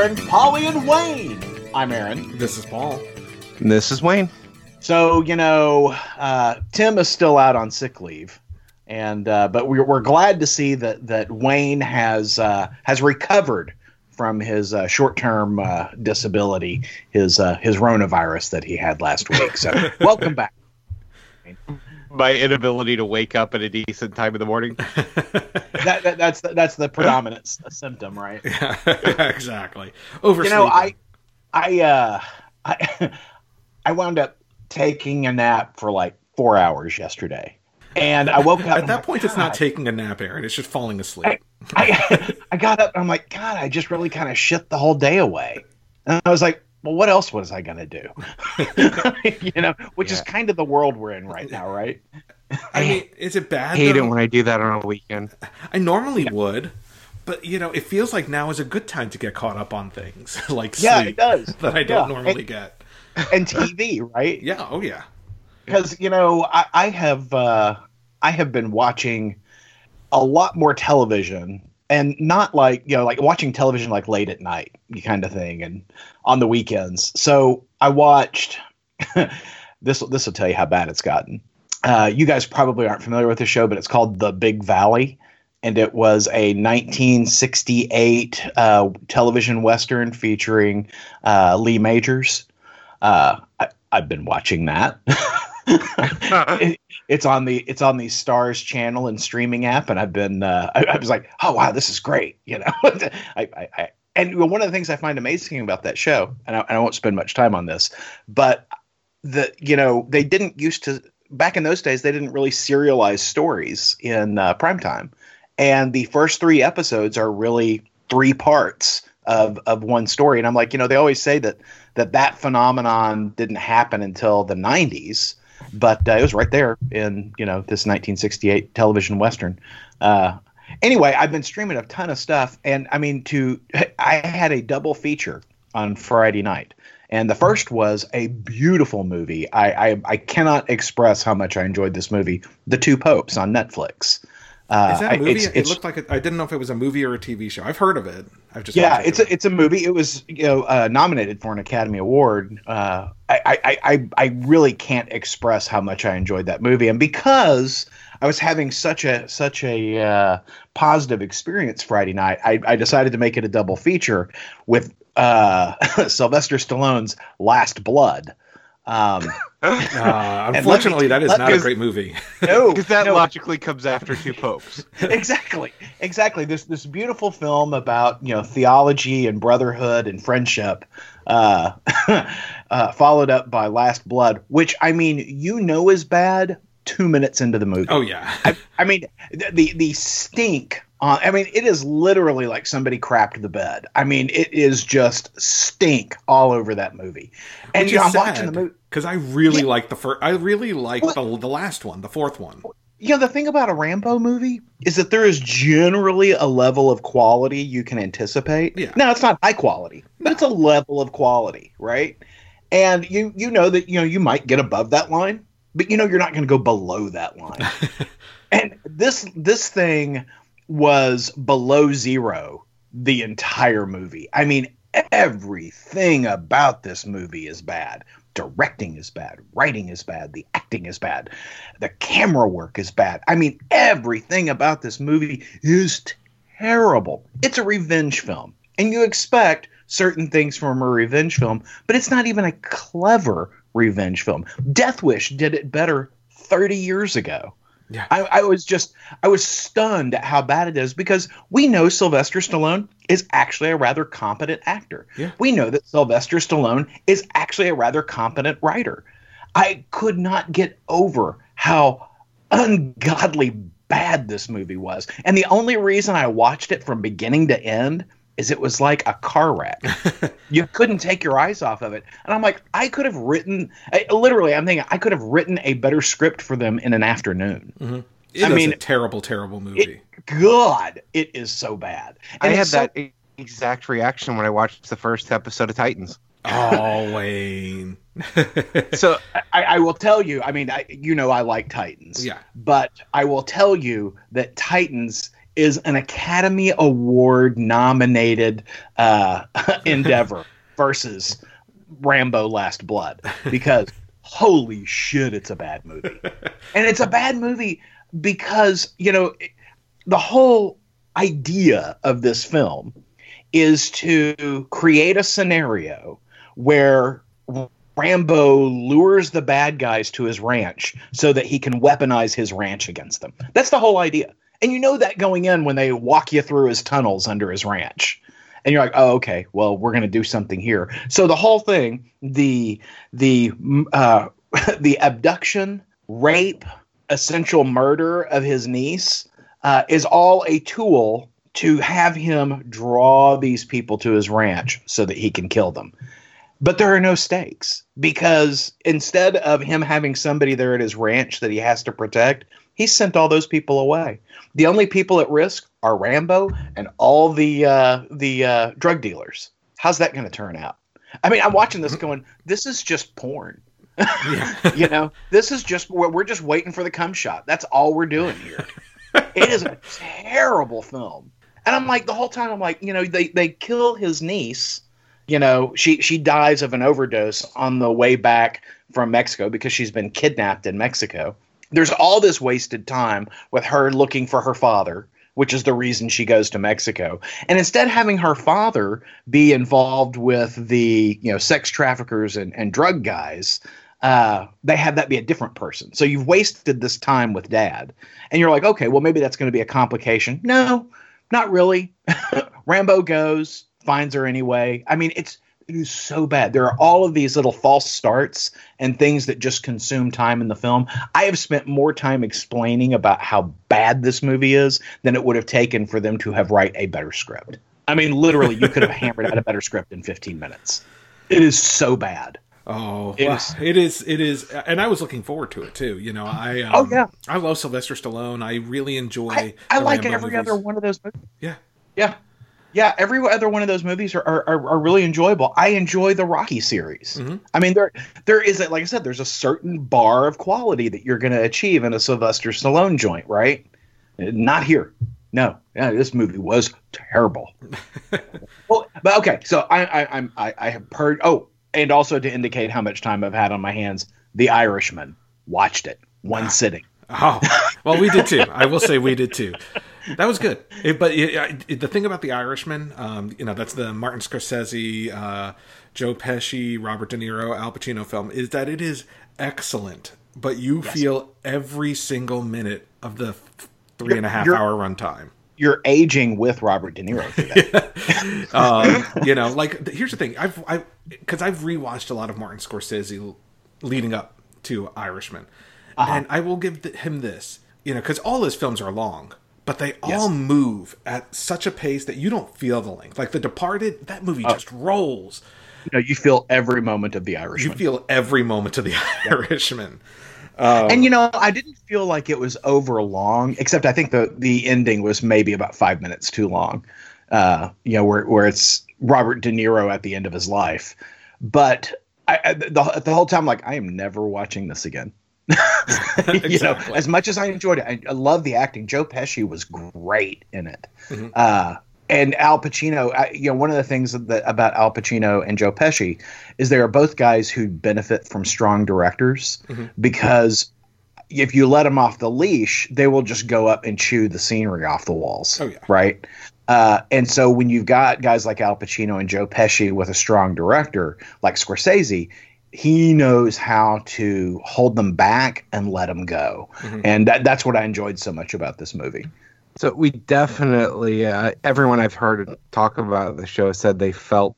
Books Aaron, Polly, and Wayne. I'm Aaron. This is Paul. And this is Wayne. So you know, uh, Tim is still out on sick leave, and uh, but we're, we're glad to see that that Wayne has uh, has recovered from his uh, short term uh, disability, his uh, his coronavirus that he had last week. So welcome back. My inability to wake up at a decent time in the morning. That, that, that's the, that's the predominant s- symptom, right? Yeah, exactly. You know, I I uh I I wound up taking a nap for like four hours yesterday, and I woke up At that like, point, it's not taking a nap, Aaron. It's just falling asleep. I I got up. and I'm like, God, I just really kind of shit the whole day away. And I was like, well, what else was I gonna do? you know, which is kind of the world we're in right now, right? I mean, is it bad? hate it when I do that on a weekend. I normally would, but you know, it feels like now is a good time to get caught up on things like Yeah, it sleep does. that I don't Yeah. normally get. And TV, right? Yeah. Oh yeah. because you know I, I have uh, I have been watching a lot more television and not like you know like watching television like late at night kind of thing and on the weekends. So I watched this. This will tell you how bad it's gotten. Uh, you guys probably aren't familiar with the show, but it's called The Big Valley. And it was a 1968 uh, television western featuring uh, Lee Majors. Uh, I, I've been watching that. It- it's on the it's on the Starz channel and streaming app, and I've been uh, I, I was like, oh wow, this is great, you know. I, I, I and one of the things I find amazing about that show, and I, and I won't spend much time on this, but the you know they didn't used to back in those days they didn't really serialize stories in uh, primetime, and the first three episodes are really three parts of of one story, and I'm like, you know, they always say that that that phenomenon didn't happen until the 90s but uh, it was right there in you know this 1968 television western. Uh, anyway, I've been streaming a ton of stuff, and I mean, to I had a double feature on Friday night, and the first was a beautiful movie. I I, I cannot express how much I enjoyed this movie, The Two Popes on Netflix. Uh, Is that a movie? it's- it looked like I didn't know if it was a movie or a TV show. I've heard of it. I've just yeah, it's it. a it's a movie. It was you know uh, nominated for an Academy Award. Uh, I, I I I really can't express how much I enjoyed that movie, and because I was having such a such a uh, positive experience Friday night, I, I decided to make it a double feature with uh, Sylvester Stallone's Last Blood. Um, Uh, me- unfortunately, that is not a great movie. no, Because that no, logically comes after two popes. exactly exactly this this beautiful film about you know theology and brotherhood and friendship uh, uh followed up by last blood which i mean you know is bad two minutes into the movie Oh yeah. I, I mean the the, the stink on i mean it is literally like somebody crapped the bed i mean it is just stink all over that movie and Which you know, i'm watching the movie because I really like the first. I really like Well- the the last one, the fourth one. you know the thing about a rambo movie is that there is generally a level of quality you can anticipate Yeah. now it's not high quality but it's a level of quality right and you you know that you know you might get above that line but you know you're not going to go below that line and this this thing was below zero the entire movie. I mean everything about this movie is bad. Directing is bad. Writing is bad. The acting is bad. The camera work is bad. I mean everything about this movie is terrible. It's a revenge film and you expect certain things from a revenge film but it's not even a clever revenge film. Death wish did it better 30 years ago Yeah. I, I was just I was stunned at how bad it is because we know Sylvester Stallone is actually a rather competent actor. Yeah. We know that Sylvester Stallone is actually a rather competent writer. I could not get over how ungodly bad this movie was. And the only reason I watched it from beginning to end is it was like a car wreck. you couldn't take your eyes off of it. And I'm like, I could have written, I, literally, I'm thinking, I could have written a better script for them in an afternoon. Mm-hmm. It I mean, a terrible, terrible movie. It, God, it is so bad. I had so- that exact reaction when I watched the first episode of Titans. oh, Wayne. So I, I will tell you. I mean, I, you know, I like Titans. Yeah. But I will tell you that Titans is an Academy Award nominated uh, endeavor versus Rambo Last Blood because holy shit, it's a bad movie. and it's a bad movie because, you know, the whole idea of this film is to create a scenario where Rambo lures the bad guys to his ranch so that he can weaponize his ranch against them. That's the whole idea. And you know that going in when they walk you through his tunnels under his ranch. And you're like, "Oh, okay. Well, we're going to do something here." So the whole thing, the the uh, the abduction, rape, essential murder of his niece uh, is all a tool to have him draw these people to his ranch so that he can kill them. But there are no stakes because instead of him having somebody there at his ranch that he has to protect, he sent all those people away. The only people at risk are Rambo and all the uh, the uh, drug dealers. How's that going to turn out? I mean, I'm watching this going, this is just porn. you know, this is just we're just waiting for the cum shot. That's all we're doing here. it is a terrible film. And I'm like the whole time I'm like, you know, they they kill his niece. You know, she she dies of an overdose on the way back from Mexico because she's been kidnapped in Mexico. There's all this wasted time with her looking for her father, which is the reason she goes to Mexico. And instead having her father be involved with the, you know, sex traffickers and, and drug guys, uh, they have that be a different person. So you've wasted this time with dad. And you're like, okay, well, maybe that's going to be a complication. No, not really. Rambo goes, finds her anyway. I mean, it's it is so bad. There are all of these little false starts and things that just consume time in the film. I have spent more time explaining about how bad this movie is than it would have taken for them to have write a better script. I mean, literally, you could have hammered out a better script in 15 minutes. It is so bad. Oh, it, is. it is. It is, and I was looking forward to it too. You know, I um, oh yeah, I love Sylvester Stallone. I really enjoy. I, I like Rambo every movies. other one of those movies. Yeah, yeah, yeah. Every other one of those movies are are, are really enjoyable. I enjoy the Rocky series. Mm-hmm. I mean, there there is a, like I said, there's a certain bar of quality that you're going to achieve in a Sylvester Stallone joint, right? Not here. No, yeah, this movie was terrible. well, but okay, so I, I I'm I, I have heard. Oh, and also to indicate how much time I've had on my hands, The Irishman watched it one ah. sitting. Oh, well, we did too. I will say we did too. That was good. It, but it, it, the thing about The Irishman, um, you know, that's the Martin Scorsese, uh, Joe Pesci, Robert De Niro, Al Pacino film, is that it is excellent, but you yes. feel every single minute of the three and a half hour runtime you're aging with Robert De Niro. um, you know, like here's the thing. I've I because I've rewatched a lot of Martin Scorsese leading up to Irishman, uh-huh. and I will give him this. You know, because all his films are long, but they all yes. move at such a pace that you don't feel the length. Like The Departed, that movie oh. just rolls. You know, you feel every moment of the Irishman. You feel every moment of the Irishman. Um, and you know, I didn't feel like it was over long, except I think the the ending was maybe about five minutes too long. Uh, you know, where where it's Robert De Niro at the end of his life, but I, the the whole time, like, I am never watching this again. Exactly. you know, as much as I enjoyed it, I, I love the acting. Joe Pesci was great in it. Mm-hmm. Uh, and Al Pacino, I, you know, one of the things that, about Al Pacino and Joe Pesci is they are both guys who benefit from strong directors mm-hmm. because if you let them off the leash, they will just go up and chew the scenery off the walls. Oh yeah, right. Uh, and so when you've got guys like Al Pacino and Joe Pesci with a strong director like Scorsese, he knows how to hold them back and let them go. Mm-hmm. And that, that's what I enjoyed so much about this movie. So we definitely, uh, everyone I've heard talk about the show said they felt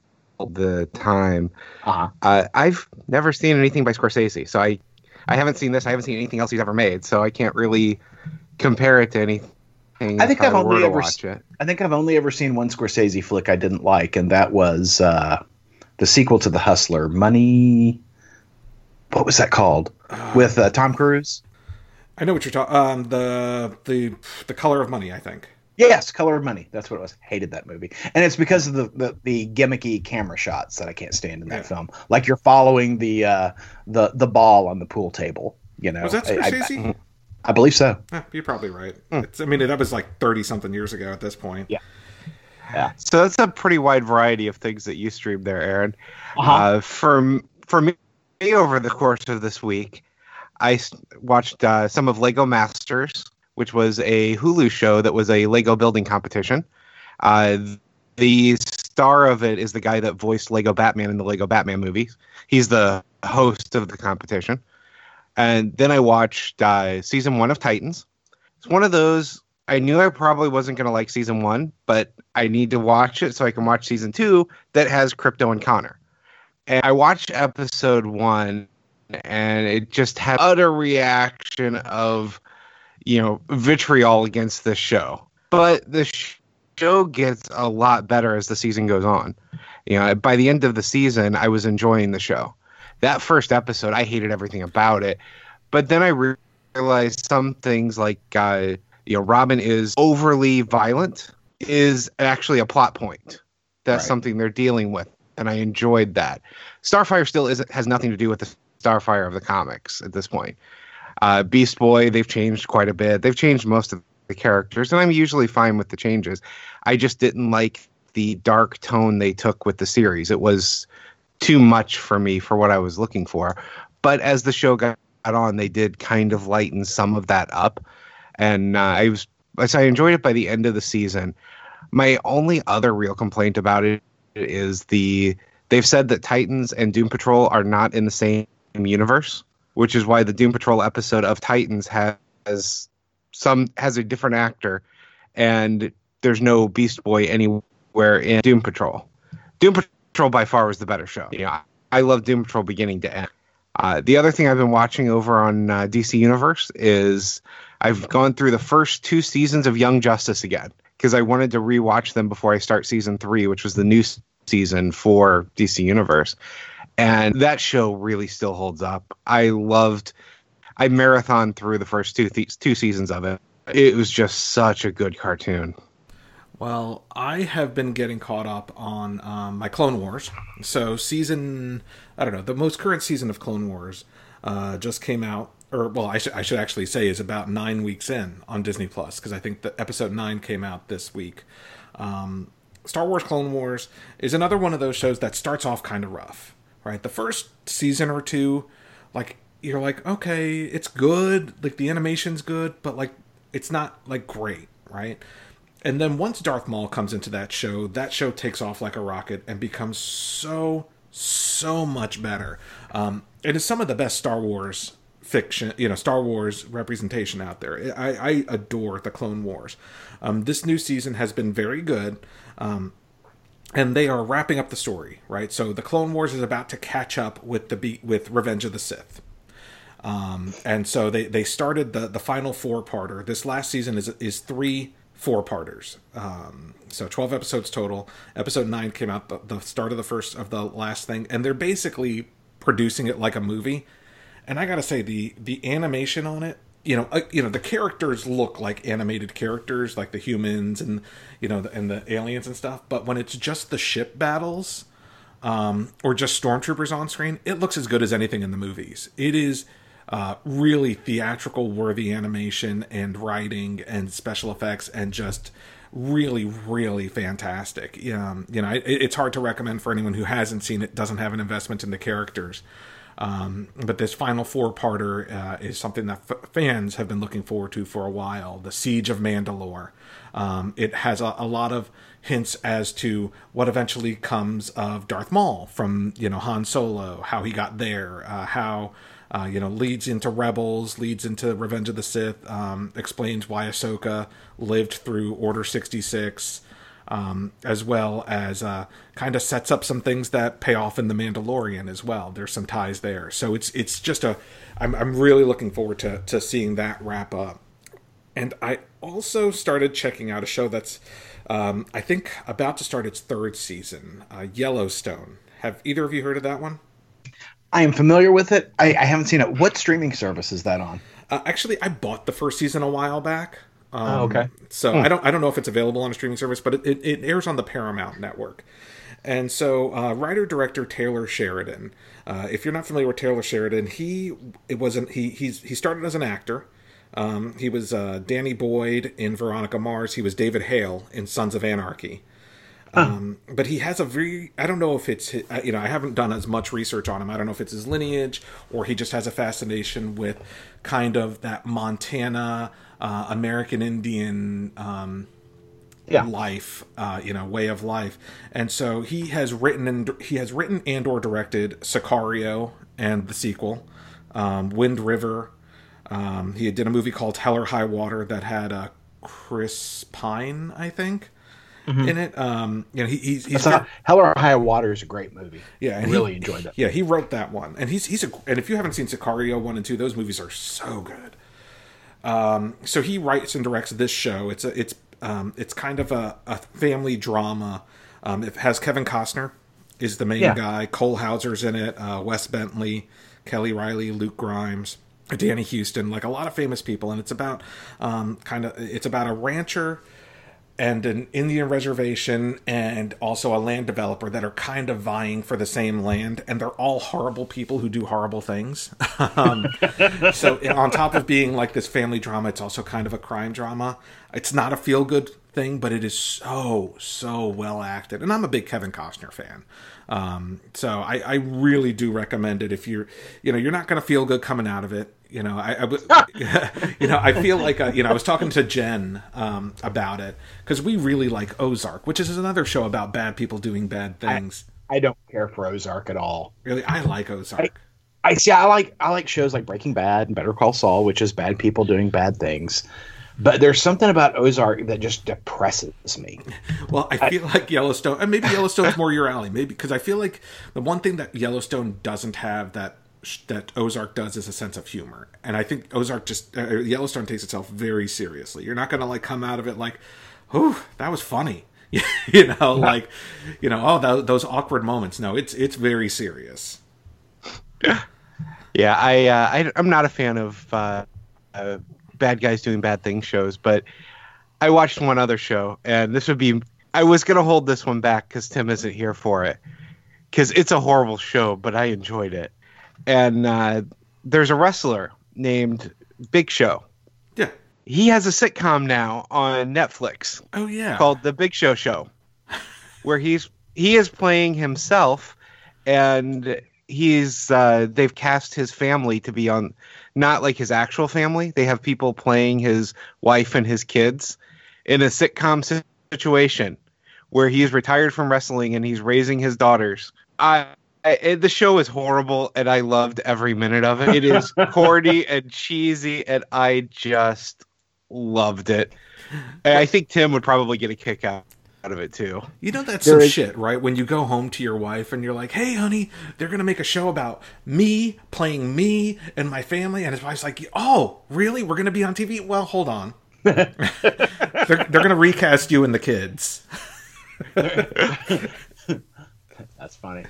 the time. Uh-huh. Uh, I've never seen anything by Scorsese, so I, I haven't seen this. I haven't seen anything else he's ever made, so I can't really compare it to anything. I think I've only ever. I think I've only ever seen one Scorsese flick I didn't like, and that was uh, the sequel to The Hustler, Money. What was that called? Uh, With uh, Tom Cruise. I know what you're talking. Um, the the the color of money. I think. Yes, Color of Money. That's what it was. Hated that movie, and it's because of the the, the gimmicky camera shots that I can't stand in that yeah. film. Like you're following the uh, the the ball on the pool table. You know, was that Scorsese? I, I, I believe so. Eh, you're probably right. It's, I mean, that was like thirty something years ago at this point. Yeah. Yeah. So that's a pretty wide variety of things that you stream there, Aaron. Uh-huh. Uh, for for me, over the course of this week, I watched uh, some of Lego Masters, which was a Hulu show that was a Lego building competition. Uh, the star of it is the guy that voiced Lego Batman in the Lego Batman movies. He's the host of the competition. And then I watched uh, season one of Titans. It's one of those. I knew I probably wasn't going to like season one, but I need to watch it so I can watch season two that has Krypto and Conner. And I watched episode one, and it just had utter reaction of, you know, vitriol against the show. But the show gets a lot better as the season goes on. You know, by the end of the season, I was enjoying the show. That first episode, I hated everything about it. But then I re- realized some things like, uh, you know, Robin is overly violent is actually a plot point. That's Right. something they're dealing with, and I enjoyed that. Starfire still isn't has nothing to do with the Starfire of the comics at this point. Uh, Beast Boy, they've changed quite a bit. They've changed most of the characters, and I'm usually fine with the changes. I just didn't like the dark tone they took with the series. It was too much for me for what I was looking for. But as the show got on, they did kind of lighten some of that up, and uh, I was so I enjoyed it by the end of the season. My only other real complaint about it is the they've said that Titans and Doom Patrol are not in the same universe, which is why the Doom Patrol episode of Titans has some has a different actor, and there's no Beast Boy anywhere in Doom Patrol. Doom Patrol by far was the better show. You know, I, I love Doom Patrol beginning to end. Uh, the other thing I've been watching over on uh, DC Universe is I've gone through the first two seasons of Young Justice again because I wanted to rewatch them before I start season three, which was the new season for DC Universe. And that show really still holds up. I loved, I marathon through the first two th- two seasons of it. It was just such a good cartoon. Well, I have been getting caught up on um, my Clone Wars. So season, I don't know, the most current season of Clone Wars uh, just came out, or well, I should I should actually say is about nine weeks in on Disney Plus because I think the episode nine came out this week. Um, Star Wars Clone Wars is another one of those shows that starts off kind of rough, right? The first season or two, like you're like, okay, it's good, like the animation's good, but like it's not like great, right? And then once Darth Maul comes into that show, that show takes off like a rocket and becomes so so much better. Um, it is some of the best Star Wars fiction, you know, Star Wars representation out there. I, I adore the Clone Wars. Um, this new season has been very good. Um, and they are wrapping up the story, right? So the Clone Wars is about to catch up with the with Revenge of the Sith. Um, and so they, they started the, the final four parter. This last season is is three four parters. Um, so 12 episodes total. Episode 9 came out the, the start of the first of the last thing. And they're basically producing it like a movie. And I gotta say, the the animation on it, you know, uh, you know, the characters look like animated characters, like the humans and you know, the, and the aliens and stuff. But when it's just the ship battles, um, or just stormtroopers on screen, it looks as good as anything in the movies. It is uh, really theatrical worthy animation and writing and special effects and just really really fantastic um, you know it, it's hard to recommend for anyone who hasn't seen it doesn't have an investment in the characters um, but this final four parter uh, is something that f- fans have been looking forward to for a while the siege of mandalore. Um, it has a, a lot of hints as to what eventually comes of darth maul from you know han solo how he got there uh, how uh, you know, leads into Rebels, leads into Revenge of the Sith, um, explains why Ahsoka lived through Order 66, um, as well as uh, kind of sets up some things that pay off in The Mandalorian as well. There's some ties there. So it's it's just a. I'm, I'm really looking forward to, to seeing that wrap up. And I also started checking out a show that's, um, I think, about to start its third season uh, Yellowstone. Have either of you heard of that one? I am familiar with it. I, I haven't seen it. What streaming service is that on? Uh, actually, I bought the first season a while back. Um, Oh, okay. So I don't I don't know if it's available on a streaming service, but it, it, it airs on the Paramount Network. And so, uh, writer director Taylor Sheridan. Uh, if you're not familiar with Taylor Sheridan, he it wasn't he he's he started as an actor. Um, he was uh, Danny Boyd in Veronica Mars. He was David Hale in Sons of Anarchy. Um, but he has a very, I don't know if it's, uh, you know, I haven't done as much research on him. I don't know if it's his lineage or he just has a fascination with kind of that Montana, uh, American Indian, um, Yeah. life, uh, you know, way of life. And so he has written and he has written and or directed Sicario and the sequel, um, Wind River. Um, he did a movie called Hell or High Water that had uh, Chris Pine, I think, in it. Um, you know, he, he's got- Hell or High Water is a great movie. yeah, I really he, enjoyed that. Yeah, he wrote that one, and he's he's a and if you haven't seen Sicario one and two, those movies are so good. Um, so he writes and directs this show. It's a it's um, it's kind of a, a family drama. Um, it has Kevin Costner is the main Yeah. guy. Cole Hauser's in it. Uh, Wes Bentley, Kelly Reilly, Luke Grimes, Danny Huston, like a lot of famous people, and it's about um, kind of it's about a rancher and an Indian reservation and also a land developer that are kind of vying for the same land, and they're all horrible people who do horrible things. um, so, on top of being like this family drama, it's also kind of a crime drama. It's not a feel good thing, but it is so so well acted, and I'm a big Kevin Costner fan. Um, so I, I really do recommend it if you're, you know, you're not going to feel good coming out of it. You know, I, I you know, I feel like, uh, you know, I was talking to Jen um, about it because we really like Ozark, which is another show about bad people doing bad things. I don't care for Ozark at all. really, I like Ozark. I see. I like I like shows like Breaking Bad and Better Call Saul, which is bad people doing bad things. But there's something about Ozark that just depresses me. Well, I feel like Yellowstone, and maybe Yellowstone's more your alley, maybe because I feel like the one thing that Yellowstone doesn't have that that Ozark does is a sense of humor, and I think Ozark just uh, Yellowstone takes itself very seriously. You're not going to like come out of it like, "Whew, that was funny," you know, like, you know, oh, tho- those awkward moments. No, it's it's very serious. Yeah, I, uh, I I'm not a fan of uh, uh, bad guys doing bad things shows, but I watched one other show, and this would be I was gonna hold this one back because Tim isn't here for it, because it's a horrible show, but I enjoyed it. And uh, there's a wrestler named Big Show. Yeah. He has a sitcom now on Netflix Oh yeah. called The Big Show Show, where he's he is playing himself, and he's uh, they've cast his family to be on, not like his actual family. They have people playing his wife and his kids in a sitcom situation where he's retired from wrestling and he's raising his daughters. I. I, the show is horrible, and I loved every minute of it. It is corny and cheesy, and I just loved it. I think Tim would probably get a kick out, out of it too. You know that's There some is- shit, right? When you go home to your wife and you're like, "Hey, honey, they're gonna make a show about me playing me and my family," and his wife's like, "Oh, really? We're gonna be on TV? Well, hold on. they're they're gonna recast you and the kids." That's funny.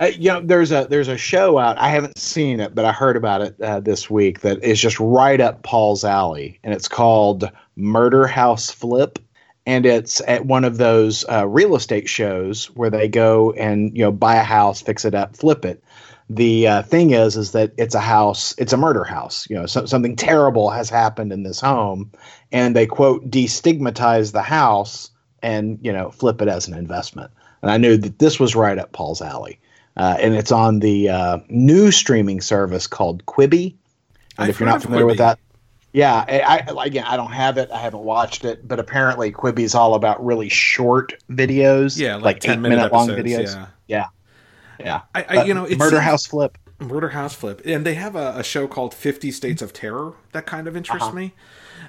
Uh, you know, there's a there's a show out. I haven't seen it, but I heard about it uh, this week. That is just right up Paul's alley, and it's called Murder House Flip. And it's at one of those uh, real estate shows where they go and you know buy a house, fix it up, flip it. The uh, thing is, is that it's a house, it's a murder house. You know, so, something terrible has happened in this home, and they quote destigmatize the house and you know flip it as an investment. And I knew that this was right up Paul's alley. Uh, and it's on the uh, new streaming service called Quibi. And I've if you're not familiar with that, yeah, I, I again I don't have it. I haven't watched it, but apparently Quibi is all about really short videos. Yeah, like, ten eight minute, minute long videos. Yeah, Yeah, yeah. I, I you know, Murder seems- House Flip. Murder House Flip, and they have a, a show called Fifty States of Terror that kind of interests Uh-huh. me.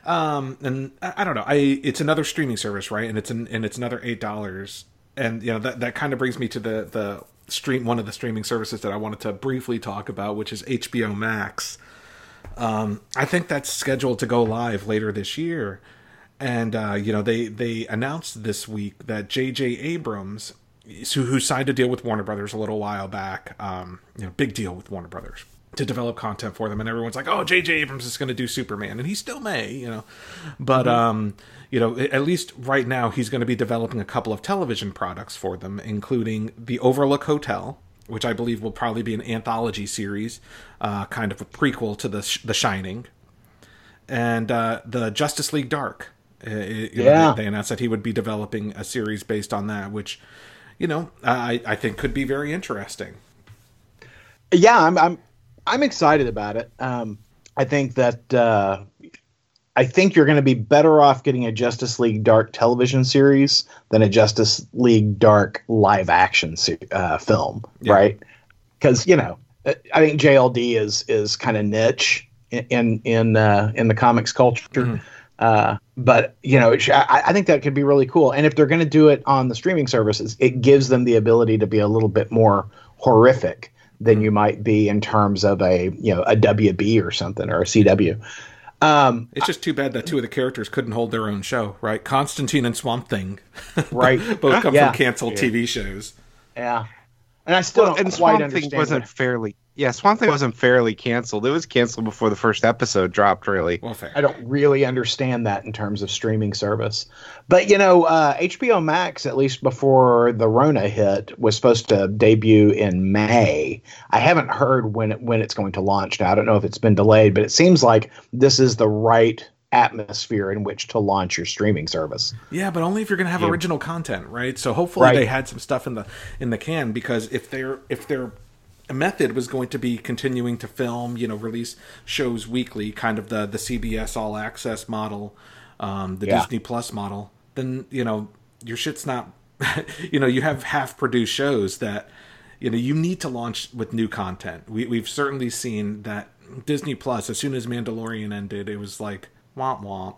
Um, and I, I don't know, I it's another streaming service, right? And it's an, and it's another eight dollars, and you know that that kind of brings me to the the stream one of the streaming services that I wanted to briefly talk about, which is HBO Max. Um, I think that's scheduled to go live later this year, and uh, you know they they announced this week that J.J. Abrams, who, who signed a deal with Warner Brothers a little while back, um, you know, big deal with Warner Brothers to develop content for them, and everyone's like, "Oh, J.J. Abrams is going to do Superman," and he still may, you know, but um, you know, at least right now he's going to be developing a couple of television products for them, including the Overlook Hotel. Which I believe will probably be an anthology series, uh, kind of a prequel to the the Shining, and uh, the Justice League Dark. Uh, it- know, Yeah. they, they announced that he would be developing a series based on that, which you know I, I think could be very interesting. yeah, I'm I'm I'm excited about it. Um, I think that uh, I think you're going to be better off getting a Justice League Dark television series than a Justice League Dark live action se- uh, film, Yeah. right? Because you know, uh, I think JLD is is kind of niche in in in, uh, in the comics culture. Uh, but you know, I, I think that could be really cool. And if they're going to do it on the streaming services, it gives them the ability to be a little bit more horrific than you might be in terms of a you know a WB or something or a CW. Um, It's just too bad that two of the characters couldn't hold their own show, right? Constantine and Swamp Thing, right? both come Yeah. from canceled TV shows. Yeah, and I still Well, don't and quite Swamp understand. Thing wasn't what- fairly. Yeah, Swamp Thing wasn't fairly canceled. It was canceled before the first episode dropped. Really. Well, fair. I don't really understand that in terms of streaming service. But you know, uh, HBO Max, at least before the Rona hit, was supposed to debut in May. I haven't heard when it, when it's going to launch now. I don't know if it's been delayed, but it seems like this is the right atmosphere in which to launch your streaming service. Yeah, but only if you're going to have original content, right? So hopefully Right. they had some stuff in the in the can because if their if their method was going to be continuing to film, you know, release shows weekly, kind of the the CBS All Access model, um, the Yeah. Disney Plus model, then you know your shit's not. you know, you have half produced shows that you know you need to launch with new content. We, we've certainly seen that Disney Plus, as soon as Mandalorian ended, it was like womp womp.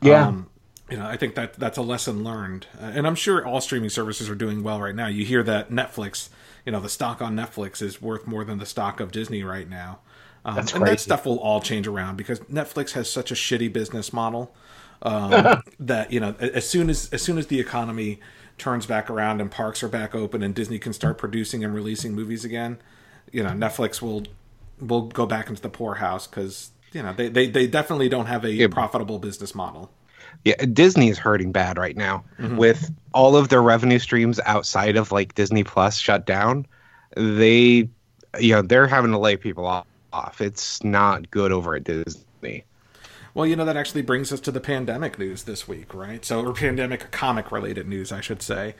Yeah. Um, you know, I think that that's a lesson learned, uh, and I'm sure all streaming services are doing well right now. You hear that Netflix, you know, the stock on Netflix is worth more than the stock of Disney right now. Um, and that stuff will all change around because Netflix has such a shitty business model um, that you know, as soon as as soon as the economy turns back around and parks are back open and Disney can start producing and releasing movies again, you know, Netflix will will go back into the poorhouse because you know they, they they definitely don't have a profitable business model. Yeah, Disney is hurting bad right now with all of their revenue streams outside of like Disney Plus shut down. They, you know, they're having to lay people off. It's not good over at Disney. Well, you know that actually brings us to the pandemic news this week, right? So, or pandemic comic related news, I should say.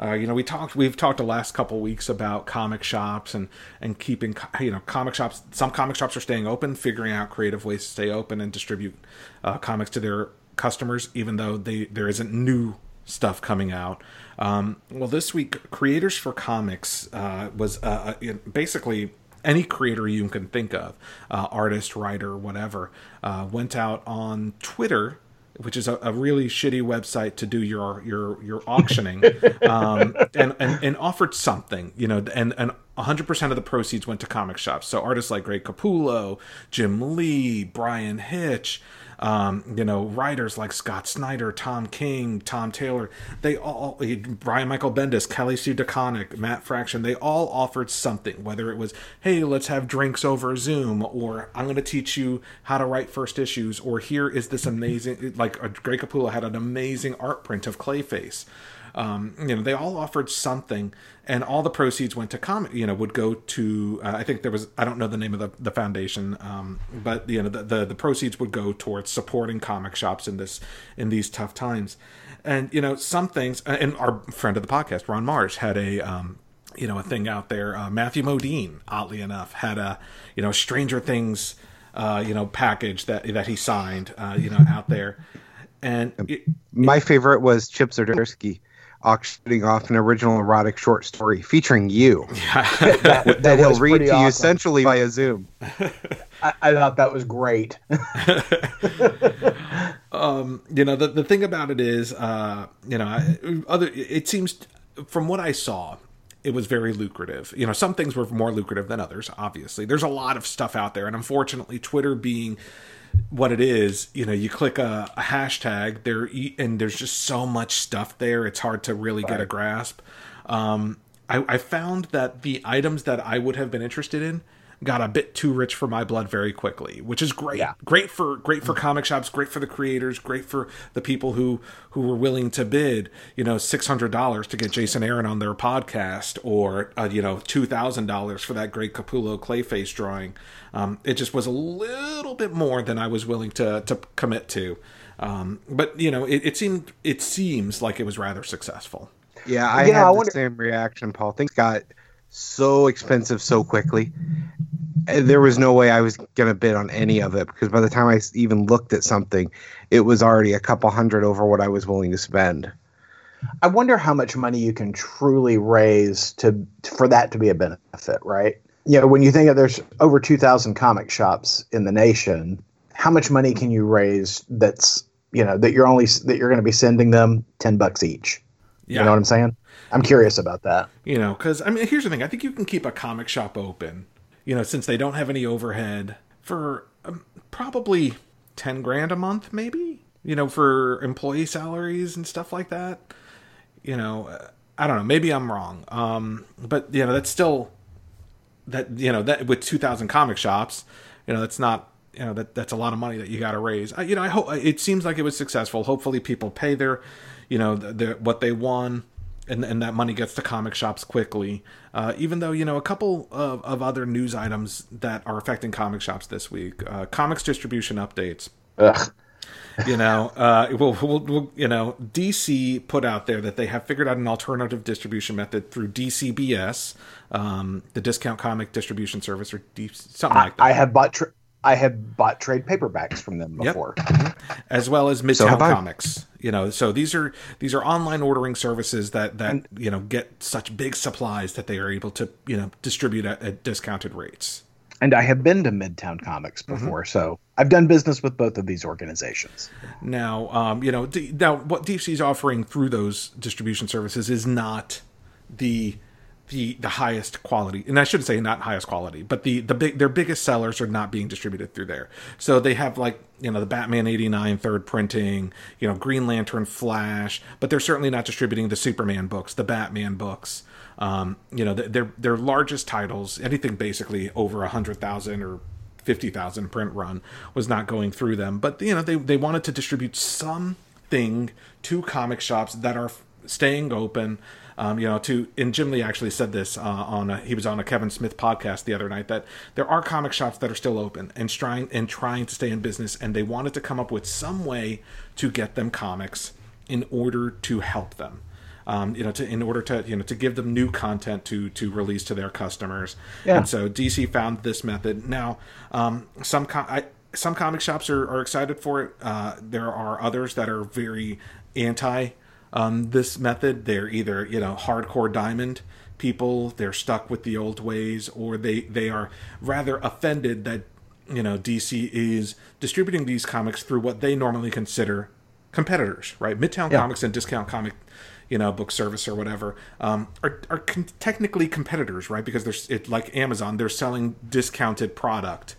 Uh, you know, we talked. We've talked the last couple weeks about comic shops and and keeping. You know, comic shops. Some comic shops are staying open, figuring out creative ways to stay open and distribute uh, comics to their customers, even though they there isn't new stuff coming out. Um, well, this week, Creators for Comics uh, was uh, uh, basically any creator you can think of, uh, artist, writer, whatever, uh, went out on Twitter, which is a, a really shitty website to do your your your auctioning, um, and, and and offered something, you know, and and 100% of the proceeds went to comic shops. So artists like Greg Capullo, Jim Lee, Bryan Hitch, um, you know, writers like Scott Snyder, Tom King, Tom Taylor, they all, Brian Michael Bendis, Kelly Sue DeConnick, Matt Fraction, they all offered something, whether it was, hey, let's have drinks over Zoom, or I'm going to teach you how to write first issues, or here is this amazing, like Greg Capullo had an amazing art print of Clayface. Um, you know, they all offered something, and all the proceeds went to comic. You know, would go to. Uh, I think there was. I don't know the name of the, the foundation, um, but you know, the, the the proceeds would go towards supporting comic shops in this in these tough times. And you know, some things. And our friend of the podcast, Ron Marz, had a. Um, you know, a thing out there. Uh, Matthew Modine, oddly enough, had a you know Stranger Things, uh, you know, package that that he signed, uh, you know, out there, and it, My favorite was Chip Zdarsky auctioning off an original erotic short story featuring you That, that he'll read pretty to you awesome. essentially via Zoom. I, I thought that was great. you know the the thing about it is uh you know other it seems from what i saw it was very lucrative you know some things were more lucrative than others obviously there's a lot of stuff out there and unfortunately twitter being what it is you know you click a, a hashtag there and there's just so much stuff there it's hard to really get a grasp. Um I, I found that the items that i would have been interested in got a bit too rich for my blood very quickly, which is great. Yeah. Great for great for comic shops, great for the creators, great for the people who who were willing to bid, you know, six hundred dollars to get Jason Aaron on their podcast, or uh, you know, two thousand dollars for that great Capullo clayface drawing. Um, it just was a little bit more than I was willing to to commit to. Um, but you know, it, it seemed it seems like it was rather successful. Yeah, I Yeah, had I the same reaction, Paul. Things got so expensive so quickly. And There was no way I was going to bid on any of it because by the time I even looked at something, it was already a couple hundred over what I was willing to spend. I wonder how much money you can truly raise to for that to be a benefit, right? You know, when you think of there's over 2,000 comic shops in the nation, how much money can you raise that's, you know, that you're only that you're going to be sending them 10 bucks each? Yeah. You know what I'm saying? I'm curious about that. you know because i mean here's the thing i think you can keep a comic shop open you know since they don't have any overhead for um, probably 10 grand a month maybe you know for employee salaries and stuff like that. You know uh, i don't know maybe i'm wrong. Um but you know that's still that you know that with 2000 comic shops you know that's not you know that that's a lot of money that you got to raise. I, you know i hope it seems like it was successful. Hopefully people pay their you know the, the, what they won and, and that money gets to comic shops quickly uh, even though you know a couple of, of other news items that are affecting comic shops this week uh, comics distribution updates Ugh. you know, uh, we'll, we'll, we'll, you know, DC put out there that they have figured out an alternative distribution method through DCBS, um, the Discount Comic Distribution Service, or D- something I, like that, I have bought tra- I have bought trade paperbacks from them Yep. before. as well as So Midtown I. Comics. You know, so these are these are online ordering services that that you know get such big supplies that they are able to you know distribute at, at discounted rates. And I have been to Midtown Comics before, so I've done business with both of these organizations. Now, um, you know, D- now what DC is offering through those distribution services is not the the the highest quality, and I shouldn't say not highest quality, but the the big their biggest sellers are not being distributed through there. So they have like you know the Batman eighty nine third printing, you know Green Lantern, Flash, but they're certainly not distributing the Superman books, the Batman books. Um, you know, th- their their largest titles, anything basically over a hundred thousand or fifty thousand print run, was not going through them. But you know, they they wanted to distribute something to comic shops that are staying open. Um, you know, to and Jim Lee actually said this uh, on a, he was on a Kevin Smith podcast the other night that there are comic shops that are still open and trying and trying to stay in business, and they wanted to come up with some way to get them comics in order to help them um, you know, to in order to you know to give them new content to to release to their customers. Yeah. And so DC found this method. Now, um, some com- I, some comic shops are, are excited for it. Uh, there are others that are very anti um, this method. They're either you know hardcore diamond people. They're stuck with the old ways, or they they are rather offended that you know DC is distributing these comics through what they normally consider competitors, right? Midtown Yeah. Comics and Discount Comic, you know, book service or whatever, um, are are con- technically competitors, right? Because there's it like Amazon, they're selling discounted product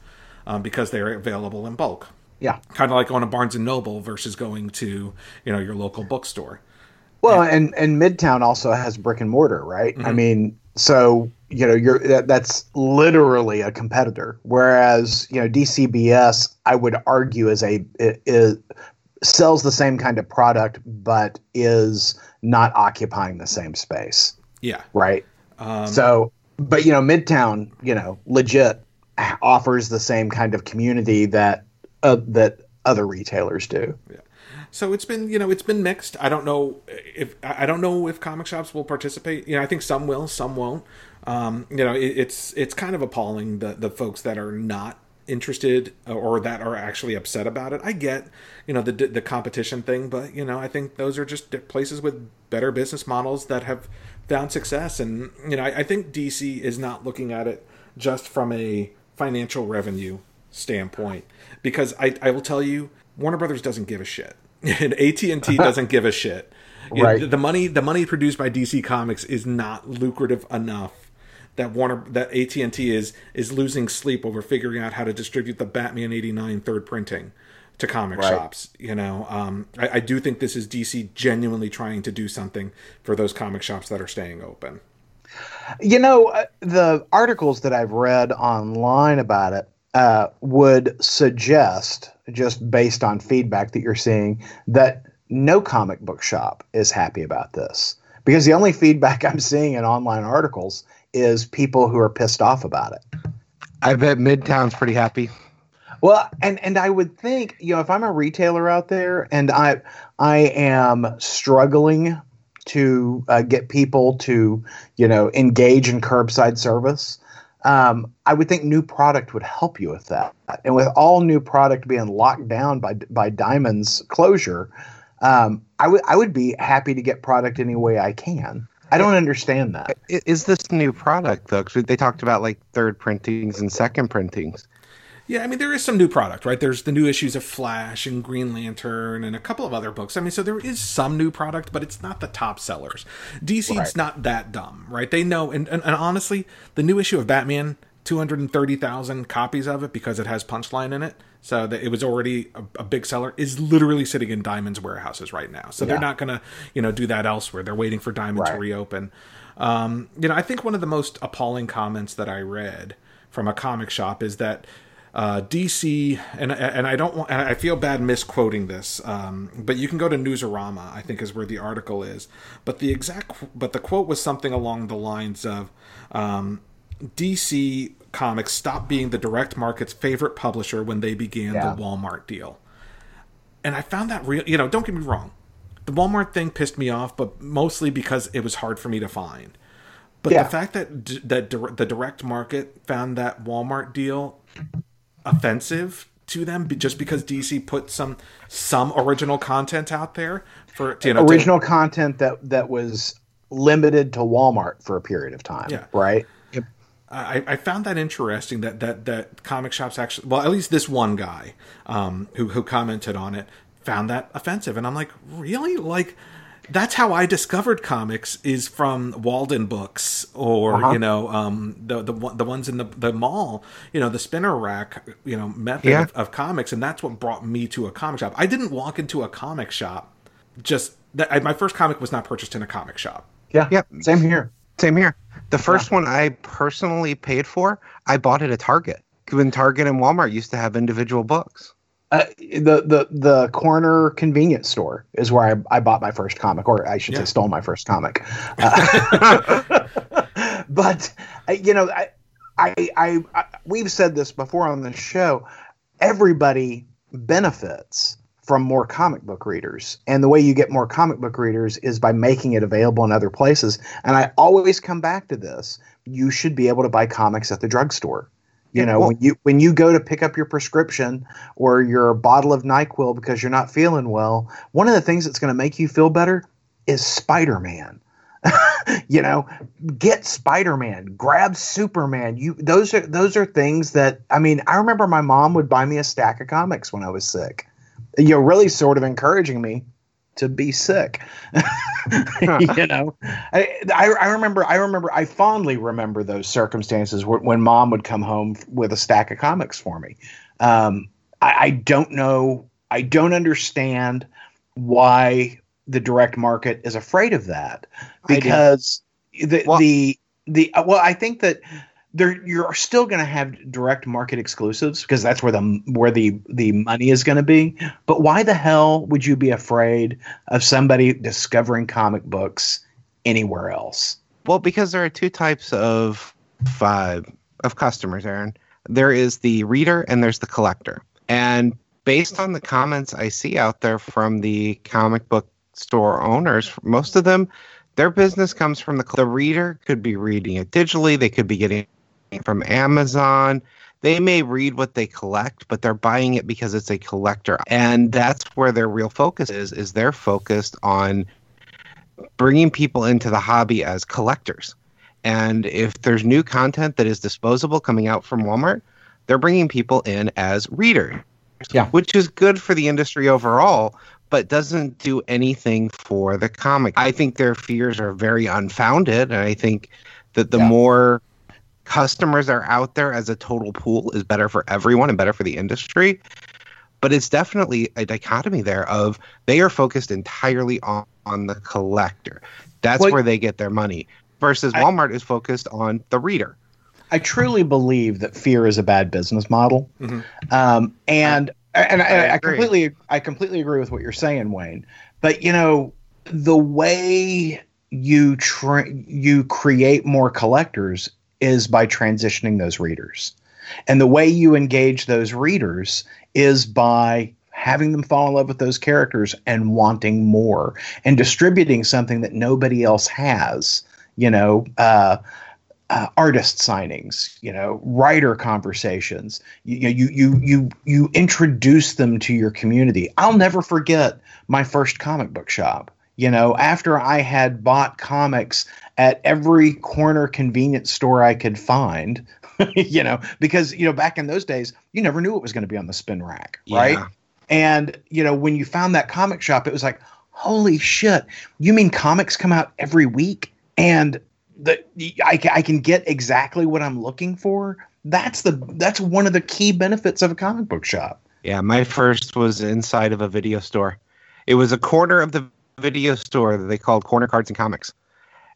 um, because they're available in bulk. Yeah. Kind of like going to Barnes and Noble versus going to you know your local bookstore. Well, and and Midtown also has brick and mortar, right? I mean, so you know, you're that, that's literally a competitor. Whereas you know, DCBS, I would argue, is a is sells the same kind of product, but is not occupying the same space, Yeah. right? Um, so, but you know, Midtown, you know, legit offers the same kind of community that uh, that other retailers do. So it's been, you know, it's been mixed. I don't know if I don't know if comic shops will participate. You know, I think some will, some won't. Um, you know, it, it's it's kind of appalling the the folks that are not interested or that are actually upset about it. I get, you know, the the competition thing, but you know, I think those are just places with better business models that have found success. And you know, I, I think DC is not looking at it just from a financial revenue standpoint because I, I will tell you Warner Brothers doesn't give a shit and AT&T doesn't give a shit. You know, the money the money produced by DC Comics is not lucrative enough that Warner that AT&T is is losing sleep over figuring out how to distribute the Batman 89 third printing to comic Right. shops you know? Um, I, I do think this is DC genuinely trying to do something for those comic shops that are staying open. You know, uh, the articles that I've read online about it uh, would suggest, just based on feedback that you're seeing, that no comic book shop is happy about this. Because the only feedback I'm seeing in online articles is people who are pissed off about it. I bet Midtown's pretty happy. Well, and and I would think, you know, if I'm a retailer out there and I I am struggling to uh, get people to, you know, engage in curbside service, um, I would think new product would help you with that. And with all new product being locked down by by Diamond's closure, um, I would I would be happy to get product any way I can. I don't understand that. Is this new product though? 'Cause they talked about like third printings and second printings. Yeah, I mean there is some new product, right? There's the new issues of Flash and Green Lantern and a couple of other books. I mean, so there is some new product, but it's not the top sellers. DC's Right. not that dumb, right? They know, and, and, and honestly, the new issue of Batman, two hundred and thirty thousand copies of it because it has Punchline in it, so that it was already a, a big seller, is literally sitting in Diamond's warehouses right now. So they're not gonna, you know, do that elsewhere. They're waiting for Diamond to reopen. Um, you know, I think one of the most appalling comments that I read from a comic shop is that uh, DC and and I don't want and I feel bad misquoting this, um, but you can go to Newsarama. I think is where the article is. But the exact but the quote was something along the lines of um, DC Comics stopped being the direct market's favorite publisher when they began Yeah. the Walmart deal. And I found that real. You know, don't get me wrong. The Walmart thing pissed me off, but mostly because it was hard for me to find. But Yeah. the fact that d- that the direct market found that Walmart deal offensive to them just because DC put some some original content out there for you know to- Original content that that was limited to Walmart for a period of time. Yeah. Right. I, I found that interesting that, that that comic shops actually well at least this one guy um, who who commented on it found that offensive and I'm like really like that's how I discovered comics is from Waldenbooks or Uh-huh. you know um, the the the ones in the the mall you know the spinner rack you know method Yeah. of, of comics and that's what brought me to a comic shop I didn't walk into a comic shop just that I, my first comic was not purchased in a comic shop Yeah. Yep. Same here. Same here. The first one I personally paid for, I bought it at Target. When Target and Walmart used to have individual books. Uh, the the the corner convenience store is where I, I bought my first comic, or I should Yeah. say, stole my first comic. Uh, but uh, you know, I, I, I, I, we've said this before on the show. Everybody benefits from more comic book readers, and the way you get more comic book readers is by making it available in other places. And I always come back to this: you should be able to buy comics at the drugstore. You know, well- when you when you go to pick up your prescription or your bottle of Nyquil because you're not feeling well, one of the things that's going to make you feel better is Spider-Man. you know, get Spider-Man, grab Superman. You those are those are things that I mean, I remember my mom would buy me a stack of comics when I was sick. You know, really sort of encouraging me to be sick. you know, I, I remember I remember I fondly remember those circumstances when mom would come home with a stack of comics for me. Um, I, I don't know. I don't understand why the direct market is afraid of that because the Well- the the uh, well, I think that there you're still going to have direct market exclusives because that's where the where the the money is going to be. But why the hell would you be afraid of somebody discovering comic books anywhere else? Well, because there are two types of uh, of customers, Aaron. There is the reader and there's the collector. And based on the comments I see out there from the comic book store owners, most of them, their business comes from the the reader. Could be reading it digitally. They could be getting from Amazon. They may read what they collect, but they're buying it because it's a collector, and that's where their real focus is. Is they're focused on bringing people into the hobby as collectors. And if there's new content that is disposable coming out from Walmart, they're bringing people in as readers. Yeah. Which is good for the industry overall, but doesn't do anything for the comic. I think their fears are very unfounded. And I think that the Yeah. more customers are out there as a total pool is better for everyone and better for the industry. But it's definitely a dichotomy there of they are focused entirely on, on the collector. That's Well- where they get their money. versus Walmart is focused on the reader. I truly believe that fear is a bad business model, Mhm. um, and and I, I I, completely I completely agree with what you're saying, Wayne. But you know the way you tra- you create more collectors is by transitioning those readers, and the way you engage those readers is by having them fall in love with those characters and wanting more and distributing something that nobody else has. You know. Uh, uh, artist signings, you know, writer conversations. You, you you you you introduce them to your community. I'll never forget my first comic book shop. You know, after I had bought comics at every corner convenience store I could find, you know, because you know back in those days you never knew what was going to be on the spin rack, right? Yeah. And you know, when you found that comic shop, it was like, holy shit! You mean comics come out every week, and the I, I can get exactly what I'm looking for. That's the that's one of the key benefits of a comic book shop. Yeah, my first was inside of a video store. It was a corner of the video store that they called Corner Cards and Comics,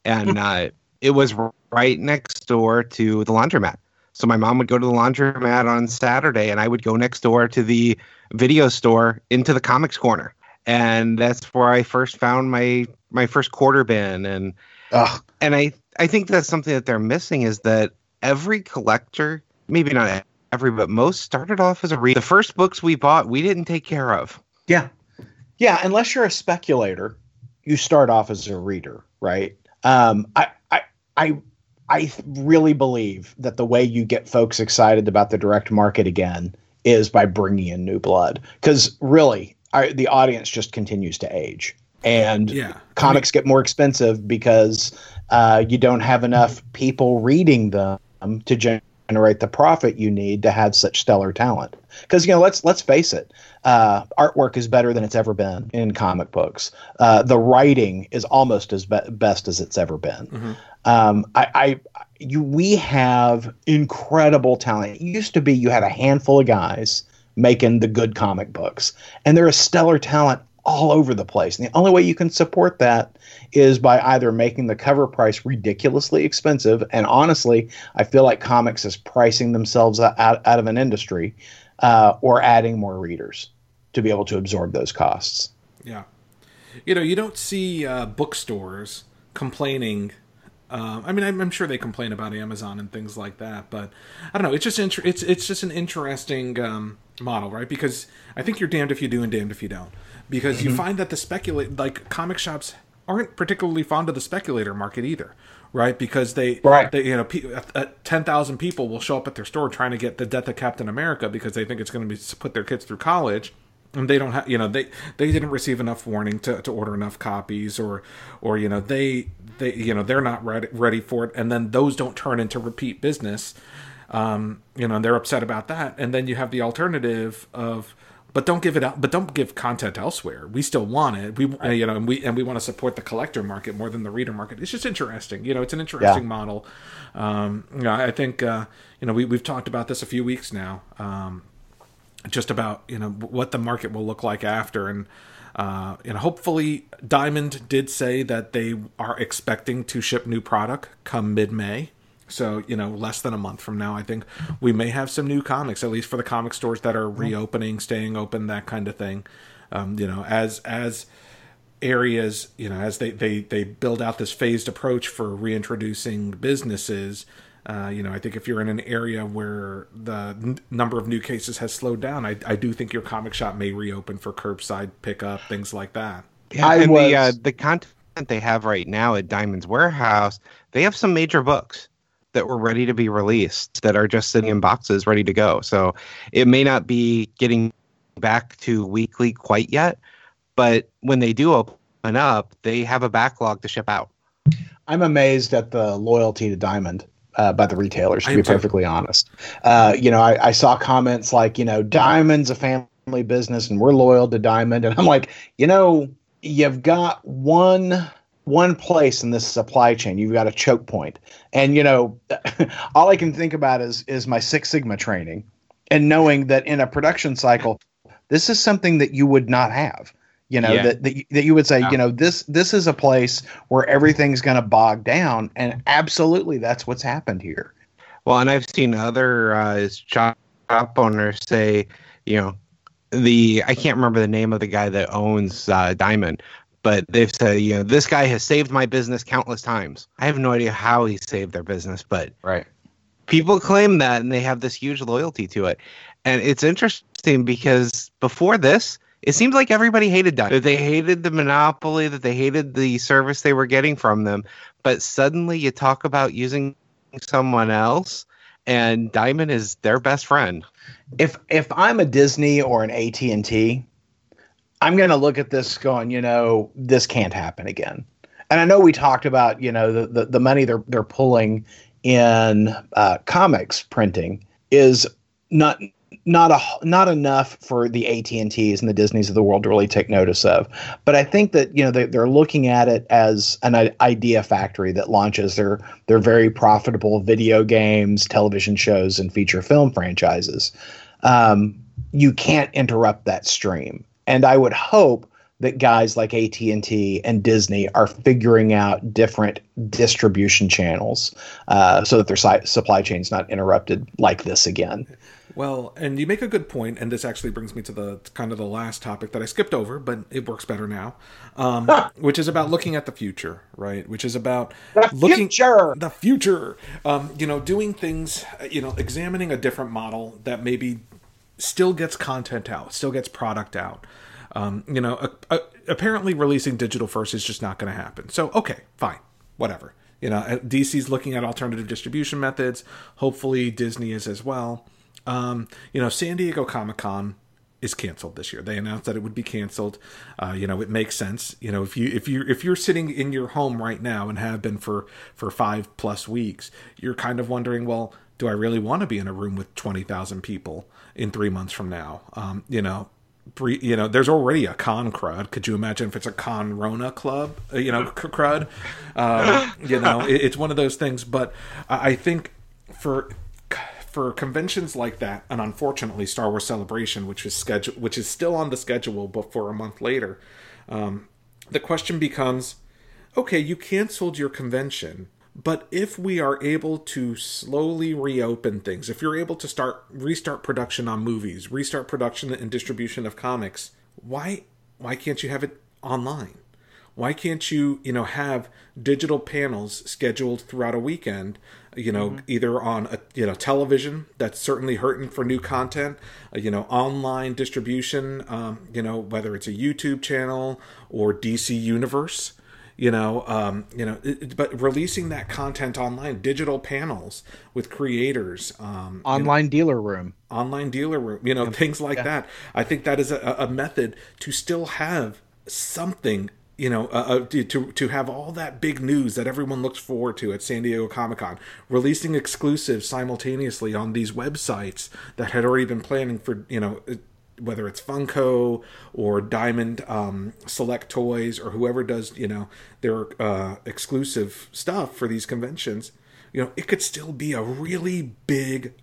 and uh, it was right next door to the laundromat. So my mom would go to the laundromat on Saturday, and I would go next door to the video store into the comics corner, and that's where I first found my my first quarter bin and Ugh. and I I think that's something that they're missing is that every collector, maybe not every, but most started off as a reader. The first books we bought, we didn't take care of. Yeah. Yeah, unless you're a speculator, you start off as a reader, right? Um, I, I, I, I really believe that the way you get folks excited about the direct market again is by bringing in new blood, because really, I, the audience just continues to age, and Yeah. comics get more expensive because uh, you don't have enough people reading them to generate the profit you need to have such stellar talent. Because you know, let's let's face it, uh, artwork is better than it's ever been in comic books. Uh, the writing is almost as be- best as it's ever been. Mhm. Um, I, I you we have incredible talent. It used to be you had a handful of guys making the good comic books, and there is stellar talent all over the place. And the only way you can support that is by either making the cover price ridiculously expensive. And honestly, I feel like comics is pricing themselves out, out of an industry uh, or adding more readers to be able to absorb those costs. Yeah. You know, you don't see uh, bookstores complaining. Um, I mean, I'm, I'm sure they complain about Amazon and things like that, but I don't know. It's just inter- it's it's just an interesting um, model, right? Because I think you're damned if you do and damned if you don't. Because you find that the speculate like comic shops aren't particularly fond of the speculator market either, right? Because they, Right. they you know, uh, uh, ten thousand people will show up at their store trying to get the Death of Captain America because they think it's going to be put their kids through college, and they don't have, you know, they they didn't receive enough warning to, to order enough copies, or or you know they they you know they're not ready ready for it, and then those don't turn into repeat business. Um, you know, and they're upset about that, and then you have the alternative of but don't give it out but don't give content elsewhere. We still want it. We uh, you know and we and we want to support the collector market more than the reader market. It's just interesting you know it's an interesting model. Um you know, i think uh you know we, we've talked about this a few weeks now um just about you know what the market will look like after. And uh, you know hopefully diamond did say that they are expecting to ship new product come mid-may so you know less than a month from now i think we may have some new comics at least for the comic stores that are reopening staying open that kind of thing. Um, you know as as areas you know as they they they build out this phased approach for reintroducing businesses uh, you know, I think if you're in an area where the n- number of new cases has slowed down, I, I do think your comic shop may reopen for curbside pickup, things like that. Yeah, I and the uh, the content they have right now at Diamond's Warehouse, they have some major books that were ready to be released that are just sitting in boxes ready to go. So it may not be getting back to weekly quite yet, but when they do open up, they have a backlog to ship out. I'm amazed at the loyalty to Diamond uh, by the retailers, to I be am too. perfectly honest. Uh, you know, I, I saw comments like, you know, Diamond's a family business and we're loyal to Diamond. And I'm like, you know, you've got one one place in this supply chain. You've got a choke. And, you know, all I can think about is is my Six Sigma training and knowing that in a production cycle, this is something that you would not have. You know Yeah. that, that you- that you would say, you know, this this is a place where everything's going to bog down, and absolutely that's what's happened here. Well, and I've seen other uh, shop owners say, you know, the I can't remember the name of the guy that owns uh, Diamond, but they've said, you know, this guy has saved my business countless times. I have no idea how he saved their business, but Right. people claim that and they have this huge loyalty to it. And it's interesting because before this, it seems like everybody hated Diamond. That they hated the monopoly, that they hated the service they were getting from them. But suddenly you talk about using someone else and Diamond is their best friend. if if I'm a Disney or an AT and T, I'm going to look at this going, you know, this can't happen again. And I know we talked about, you know, the the, the money they're they're pulling in uh, comics printing is not not a not enough for the AT and the Disneys of the world to really take notice of. But I think that you know they, they're looking at it as an idea factory that launches their their very profitable video games, television shows, and feature film franchises. Um, you can't interrupt that stream, and I would hope that guys like AT&T and Disney are figuring out different distribution channels uh, so that their si- supply chain's not interrupted like this again. Well, and you make a good point, and this actually brings me to the kind of the last topic that I skipped over, but it works better now, um, which is about looking at the future, right? Which is about looking future! the future. Um, you know, doing things, you know, examining a different model that maybe still gets content out, still gets product out. Um, you know, a, a, apparently releasing digital first is just not going to happen. So, okay, fine, whatever. You know, uh, DC's looking at alternative distribution methods. Hopefully, Disney is as well. Um, you know, San Diego Comic Con is canceled this year. They announced that it would be canceled. Uh, you know, it makes sense. You know, if you if you if you're sitting in your home right now and have been for for five plus weeks, you're kind of wondering, well, do I really want to be in a room with twenty thousand people in three months from now? Um, you know, you know, there's already a con crud. Could you imagine if it's a con Rona club? Uh, you know, crud. Um, you know, it, it's one of those things. But I I think for for conventions like that, and unfortunately, Star Wars Celebration, which is schedule, which is still on the schedule, but for a month later, um, the question becomes: Okay, you canceled your convention, but if we are able to slowly reopen things, if you're able to start restart production on movies, restart production and distribution of comics, why why can't you have it online? Why can't you, you know, have digital panels scheduled throughout a weekend? You know, either on a you know television that's certainly hurting for new content. Uh, you know, online distribution. Um, you know, whether it's a YouTube channel or DC Universe. You know, um, you know, it, but releasing that content online, digital panels with creators, um, Online dealer room. online dealer room, you know, things like that. I think that is a, a method to still have something, you know, uh, uh, to to to have all that big news that everyone looks forward to at San Diego Comic Con, releasing exclusives simultaneously on these websites that had already been planning for, you know. Whether it's Funko or Diamond um, Select Toys or whoever does, you know, their uh, exclusive stuff for these conventions, you know, it could still be a really big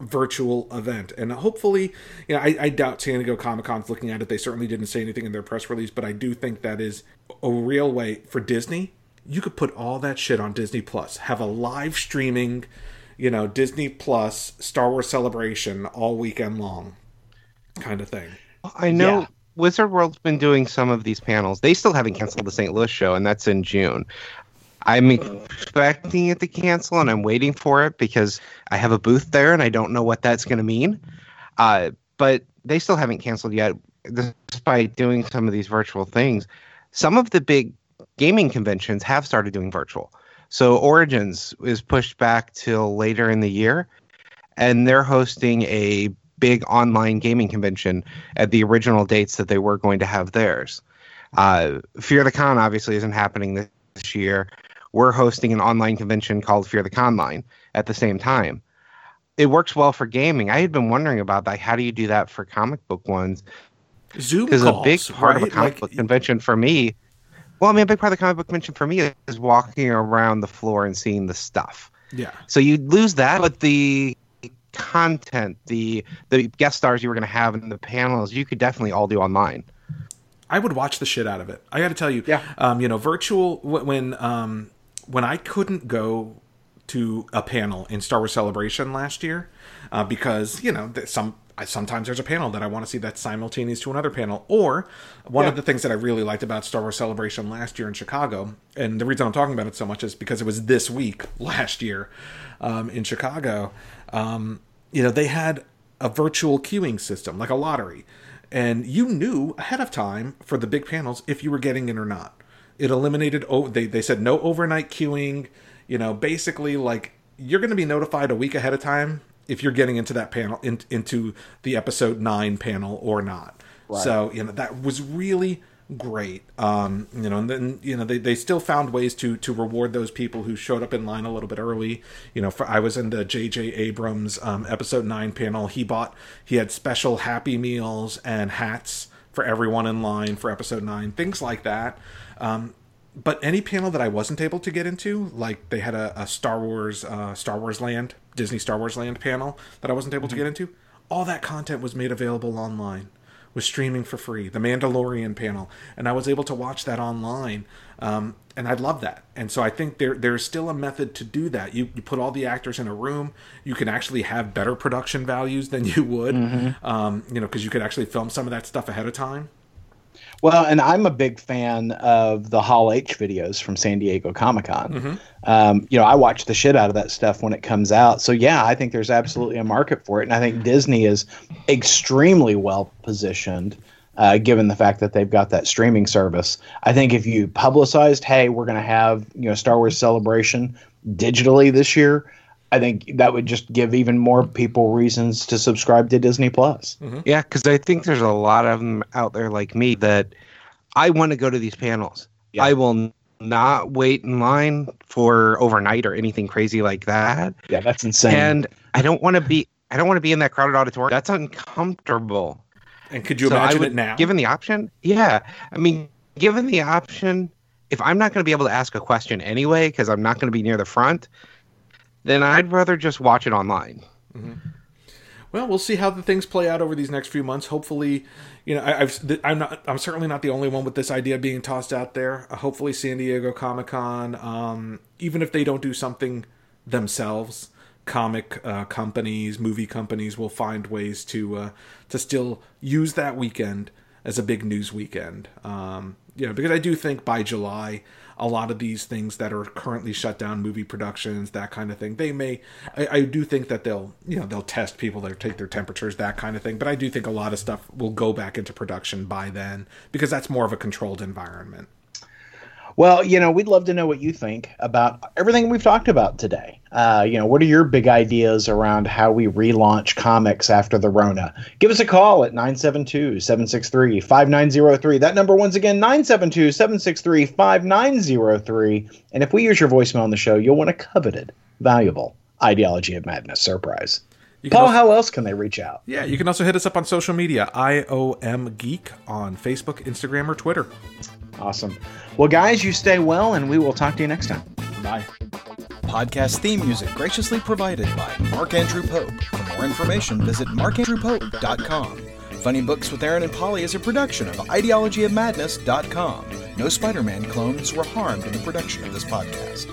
virtual event. And hopefully, you know, I, I doubt San Diego Comic Con's looking at it. They certainly didn't say anything in their press release, but I do think that is a real way for Disney. You could put all that shit on Disney Plus, have a live streaming, you know, Disney Plus Star Wars celebration all weekend long kind of thing. I know Yeah. Wizard World's been doing some of these panels. They still haven't canceled the St. Louis show, and that's in June. I'm expecting it to cancel, and I'm waiting for it because I have a booth there, and I don't know what that's going to mean. Uh, but they still haven't canceled yet, despite doing some of these virtual things. Some of the big gaming conventions have started doing virtual. So Origins is pushed back till later in the year, and they're hosting a big online gaming convention at the original dates that they were going to have theirs. Uh, Fear the Con obviously isn't happening this year. We're hosting an online convention called Fear the Conline at the same time. It works well for gaming. I had been wondering about that. How do you do that for comic book ones? Zoom Because calls, a big part of a comic Like, book convention for me, well, I mean, a big part of the comic book convention for me is walking around the floor and seeing the stuff. yeah. So you lose that, but the content, the the guest stars you were going to have in the panels, you could definitely all do online. I would watch the shit out of it. I got to tell you, Yeah. um, you know, virtual when um, when I couldn't go to a panel in Star Wars Celebration last year uh, because you know some I, sometimes there's a panel that I want to see that's simultaneous to another panel. Or one of the things that I really liked about Star Wars Celebration last year in Chicago, and the reason I'm talking about it so much is because it was this week last year um, in Chicago. Um, you know, they had a virtual queuing system, like a lottery, and you knew ahead of time for the big panels if you were getting in or not. It eliminated. Oh, they they said no overnight queuing. You know, basically like you're going to be notified a week ahead of time if you're getting into that panel in, into the episode nine panel or not. So you know that was really great. Um, you know, and then you know they, they still found ways to to reward those people who showed up in line a little bit early. You know, for I was in the J.J. Abrams um, episode nine panel. He bought he had special Happy Meals and hats for everyone in line for episode nine, things like that. Um, but any panel that I wasn't able to get into, like they had a, a Star Wars, uh, Star Wars Land, Disney Star Wars Land panel that I wasn't able to get into, all that content was made available online, was streaming for free. The Mandalorian panel, and I was able to watch that online, um, and I love that. And so I think there there's still a method to do that. You you put all the actors in a room, you can actually have better production values than you would, um, you know, because you could actually film some of that stuff ahead of time. Well, and I'm a big fan of the Hall H videos from San Diego Comic Con. Um, you know, I watch the shit out of that stuff when it comes out. So yeah, I think there's absolutely a market for it, and I think Disney is extremely well positioned. Uh, given the fact that they've got that streaming service, I think if you publicized, "Hey, we're going to have you know Star Wars Celebration digitally this year," I think that would just give even more people reasons to subscribe to Disney Plus. Mm-hmm. Yeah, because I think there's a lot of them out there like me that I want to go to these panels. Yeah. I will not wait in line for overnight or anything crazy like that. Yeah, that's insane. And I don't want to be I don't want to be in that crowded auditorium. That's uncomfortable. And could you So imagine would- it now? Given the option, yeah. I mean, given the option, if I'm not going to be able to ask a question anyway because I'm not going to be near the front, then I'd rather just watch it online. Well, we'll see how the things play out over these next few months. Hopefully, you know, I, I've th- I'm not I'm certainly not the only one with this idea being tossed out there. Uh, hopefully, San Diego Comic Con, um, even if they don't do something themselves, comic uh, companies, movie companies will find ways to uh, to still use that weekend as a big news weekend. Um, you know, because I do think by July, a lot of these things that are currently shut down, movie productions, that kind of thing, they may. I, I do think that they'll, you know, they'll test people, they'll take their temperatures, that kind of thing. But I do think a lot of stuff will go back into production by then because that's more of a controlled environment. Well, you know, we'd love to know what you think about everything we've talked about today. Uh, you know, what are your big ideas around how we relaunch comics after the Rona? Give us a call at 972 763 5903. That number, once again, 972 763 5903. And if we use your voicemail on the show, you'll win a coveted, valuable Ideology of Madness surprise. Paul, also- how else can they reach out? Yeah, you can also hit us up on social media, IOM Geek on Facebook, Instagram, or Twitter. Awesome. Well, guys, you stay well, and we will talk to you next time. Bye. Podcast theme music graciously provided by Mark Andrew Pope. For more information, visit markandrewpope.com. Funny Books with Aaron and Polly is a production of ideologyofmadness.com. No Spider Man clones were harmed in the production of this podcast.